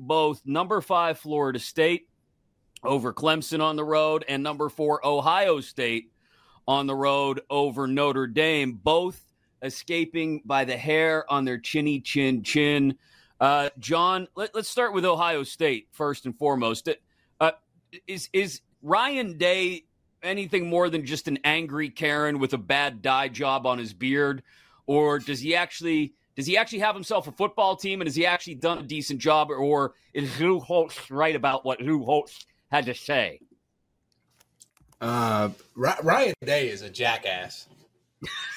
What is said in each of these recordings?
both number five Florida State over Clemson on the road and number four Ohio State on the road over Notre Dame, both escaping by the hair on their chinny chin chin. Uh, John, let, us start with Ohio State first and foremost. Uh, is is Ryan Day anything more than just an angry Karen with a bad dye job on his beard, or does he actually does he actually have himself a football team and has he actually done a decent job, or is Lou Holtz right about what Lou Holtz had to say? Uh, Ryan Day is a jackass.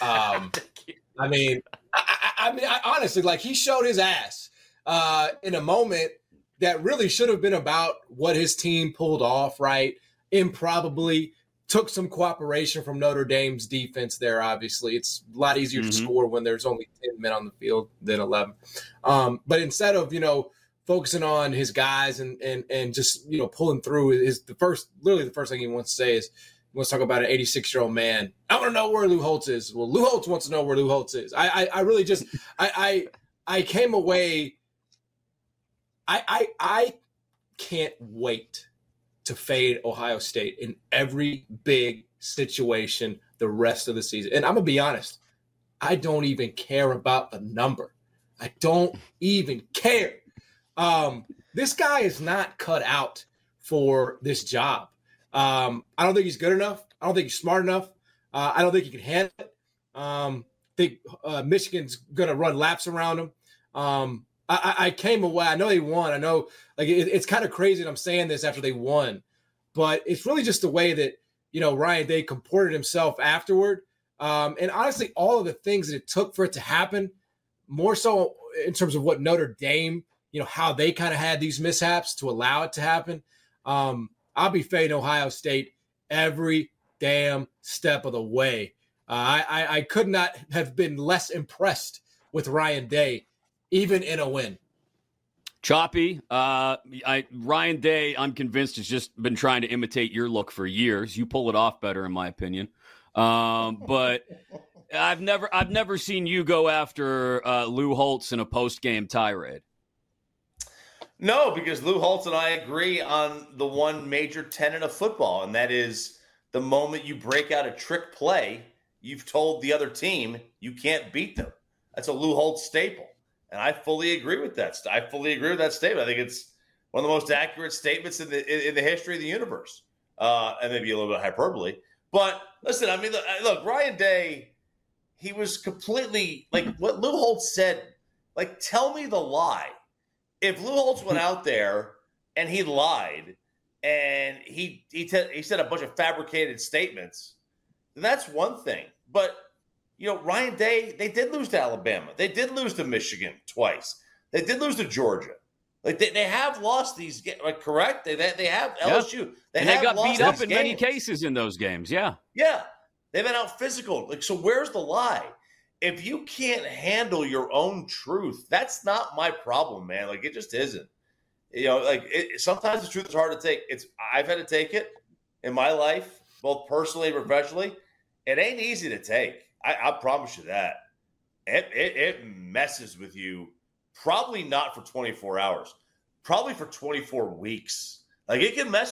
Um, I mean, I, I, I mean, I, honestly, like he showed his ass uh, in a moment that really should have been about what his team pulled off. Right, improbably took some cooperation from Notre Dame's defense there. Obviously, it's a lot easier mm-hmm. to score when there's only ten men on the field than eleven. Um, but instead of you know focusing on his guys and and and just you know pulling through is the first literally the first thing he wants to say is he wants to talk about an 86 year old man. I want to know where Lou Holtz is. Well, Lou Holtz wants to know where Lou Holtz is. I I, I really just I, I I came away. I I I can't wait to fade Ohio State in every big situation the rest of the season. And I'm gonna be honest, I don't even care about the number. I don't even care. Um, this guy is not cut out for this job. Um, I don't think he's good enough. I don't think he's smart enough. Uh, I don't think he can handle it. Um, I think uh, Michigan's going to run laps around him. Um, I, I, came away. I know they won. I know like it, it's kind of crazy that I'm saying this after they won, but it's really just the way that you know Ryan Day comported himself afterward. Um, and honestly, all of the things that it took for it to happen, more so in terms of what Notre Dame you know how they kind of had these mishaps to allow it to happen. Um, I'll be fading Ohio State every damn step of the way. Uh, I, I, I could not have been less impressed with Ryan Day, even in a win. Choppy, uh, I, Ryan Day, I'm convinced has just been trying to imitate your look for years. You pull it off better, in my opinion. Um, but I've never, I've never seen you go after uh, Lou Holtz in a post game tirade. No, because Lou Holtz and I agree on the one major tenet of football, and that is the moment you break out a trick play, you've told the other team you can't beat them. That's a Lou Holtz staple. And I fully agree with that. I fully agree with that statement. I think it's one of the most accurate statements in the in the history of the universe, uh, and maybe a little bit hyperbole. But listen, I mean, look, look, Ryan Day, he was completely like what Lou Holtz said. Like, tell me the lie if Lou Holtz went out there and he lied and he he te- he said a bunch of fabricated statements, that's one thing. But you know, Ryan Day, they did lose to Alabama. They did lose to Michigan twice. They did lose to Georgia. Like they, they have lost these, like correct? They they, they have LSU. Yep. They, and they got beat up in games. many cases in those games. Yeah, yeah. They've been out physical. Like so, where's the lie? if you can't handle your own truth, that's not my problem, man. Like it just isn't. You know, like it, sometimes the truth is hard to take. It's I've had to take it in my life, both personally and professionally. It ain't easy to take. I, I promise you that. It, it, it messes with you. Probably not for 24 hours. Probably for 24 weeks. Like it can mess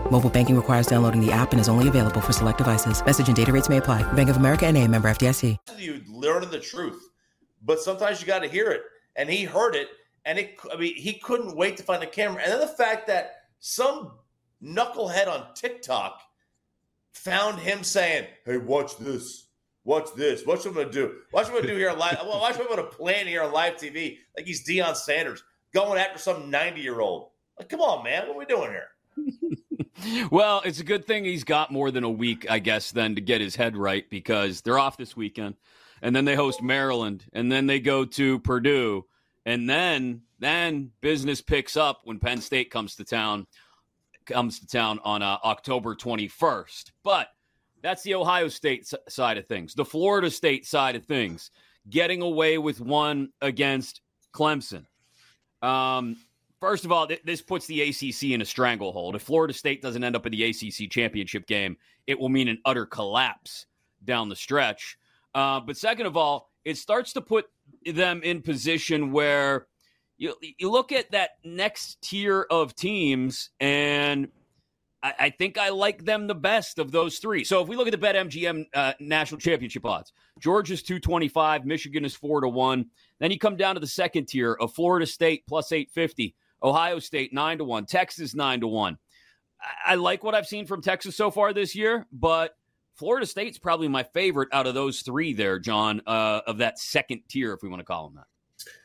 Mobile banking requires downloading the app and is only available for select devices. Message and data rates may apply. Bank of America and a member FDIC. You learn the truth, but sometimes you got to hear it. And he heard it, and it. I mean, he couldn't wait to find the camera. And then the fact that some knucklehead on TikTok found him saying, "Hey, watch this." Watch this. Watch what I'm gonna do. Watch what I'm gonna do here on live. Watch what I'm gonna plan here on live TV, like he's Deion Sanders going after some 90 year old. Like, come on, man, what are we doing here? well, it's a good thing he's got more than a week, I guess, then to get his head right because they're off this weekend, and then they host Maryland, and then they go to Purdue, and then then business picks up when Penn State comes to town comes to town on uh, October 21st. But that's the Ohio State side of things. The Florida State side of things, getting away with one against Clemson. Um, first of all, th- this puts the ACC in a stranglehold. If Florida State doesn't end up in the ACC championship game, it will mean an utter collapse down the stretch. Uh, but second of all, it starts to put them in position where you, you look at that next tier of teams and I, I, think I like them the best of those three. So if we look at the BetMGM uh, national championship odds, Georgia's 225, Michigan is 4 to 1. Then you come down to the second tier of Florida State plus 850, Ohio State 9 to 1, Texas 9 to 1. I, like what I've seen from Texas so far this year, but Florida State's probably my favorite out of those three there, John, uh, of that second tier, if we want to call them that.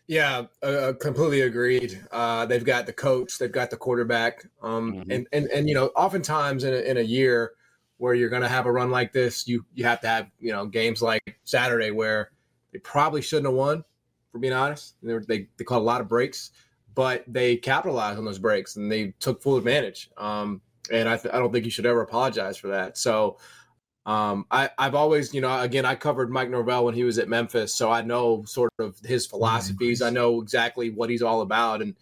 Yeah, uh, uh, completely agreed. Uh, they've got the coach, they've got the quarterback, um, mm-hmm. and and and you know, oftentimes in a, in a year where you're going to have a run like this, you you have to have you know games like Saturday where they probably shouldn't have won, for being honest. They they, they caught a lot of breaks, but they capitalized on those breaks and they took full advantage. Um, and I, th- I don't think you should ever apologize for that. So um, I, have always, you know, again, I covered Mike Norvell when he was at Memphis, so I know sort of his philosophies. I know exactly what he's all about, and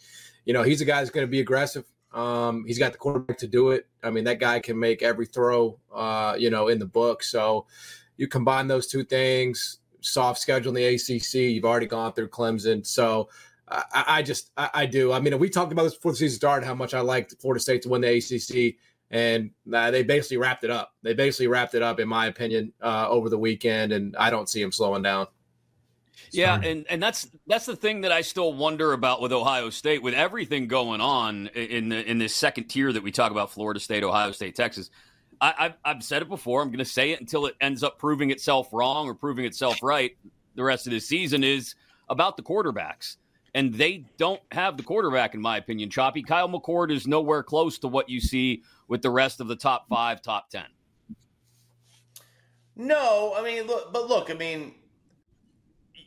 you know, he's a guy that's going to be aggressive. Um, he's got the quarterback to do it. I mean, that guy can make every throw, uh, you know, in the book. So you combine those two things, soft schedule in the ACC. You've already gone through Clemson, so I, I just I, I, do. I mean, we talked about this before the season started, how much I liked Florida State to win the ACC and uh, they basically wrapped it up. They basically wrapped it up, in my opinion, uh, over the weekend, and I don't see them slowing down. Yeah, and, and that's that's the thing that I still wonder about with Ohio State, with everything going on in the, in this second tier that we talk about, Florida State, Ohio State, Texas. I, have I've said it before. I'm going to say it until it ends up proving itself wrong or proving itself right. The rest of this season is about the quarterbacks and they don't have the quarterback, in my opinion. Choppy Kyle McCord is nowhere close to what you see with the rest of the top five, top ten. No, I mean, look, but look, I mean,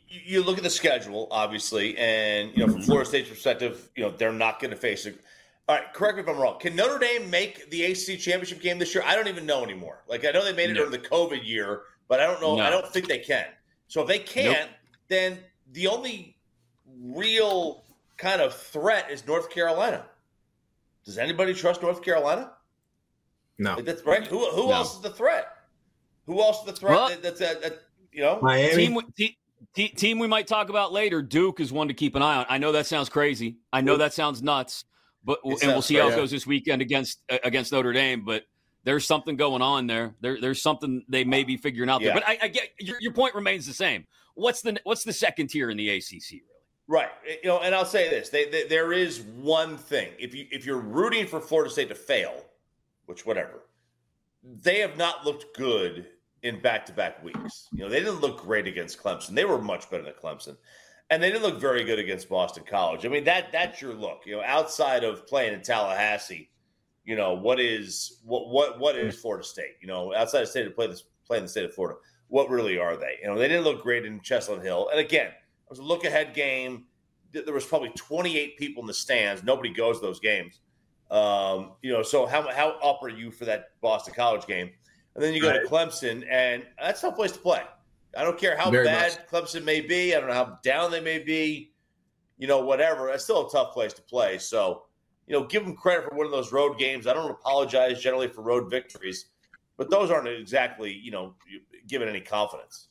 you, look at the schedule, obviously, and you know, from Florida mm-hmm. State's perspective, you know, they're not going to face it. All right, correct me if I'm wrong. Can Notre Dame make the ACC championship game this year? I don't even know anymore. Like, I know they made it no. during the COVID year, but I don't know. No. I don't think they can. So if they can't, nope. then the only real kind of threat is North Carolina. Does anybody trust North Carolina? No. Like that's right. Who who no. else is the threat? Who else is the threat? Well, that, that's uh, a, a, you know Miami. Team, team, team we might talk about later. Duke is one to keep an eye on. I know that sounds crazy. I know that sounds nuts. But and we'll see how it goes this weekend against uh, against Notre Dame. But there's something going on there. There there's something they may be figuring out yeah. there. But I, I get your, your point remains the same. What's the what's the second tier in the ACC? Right. Eh, you know, and I'll say this: they, they, there is one thing. If you if you're rooting for Florida State to fail, which whatever, they have not looked good in back to back weeks. You know, they didn't look great against Clemson. They were much better than Clemson. And they didn't look very good against Boston College. I mean, that that's your look. You know, outside of playing in Tallahassee, you know, what is what what what is Florida State? You know, outside of state to play this play in the state of Florida, what really are they? You know, they didn't look great in Chestnut Hill. And again, it was a look ahead game. There was probably 28 people in the stands. Nobody goes those games. Um, you know, so how how up are you for that Boston College game? And then you go right. to Clemson, and that's no place to play. I don't care how Very bad much. Clemson may be. I don't know how down they may be. You know, whatever. It's still a tough place to play. So, you know, give them credit for one of those road games. I don't apologize generally for road victories, but those aren't exactly, you know, given any confidence.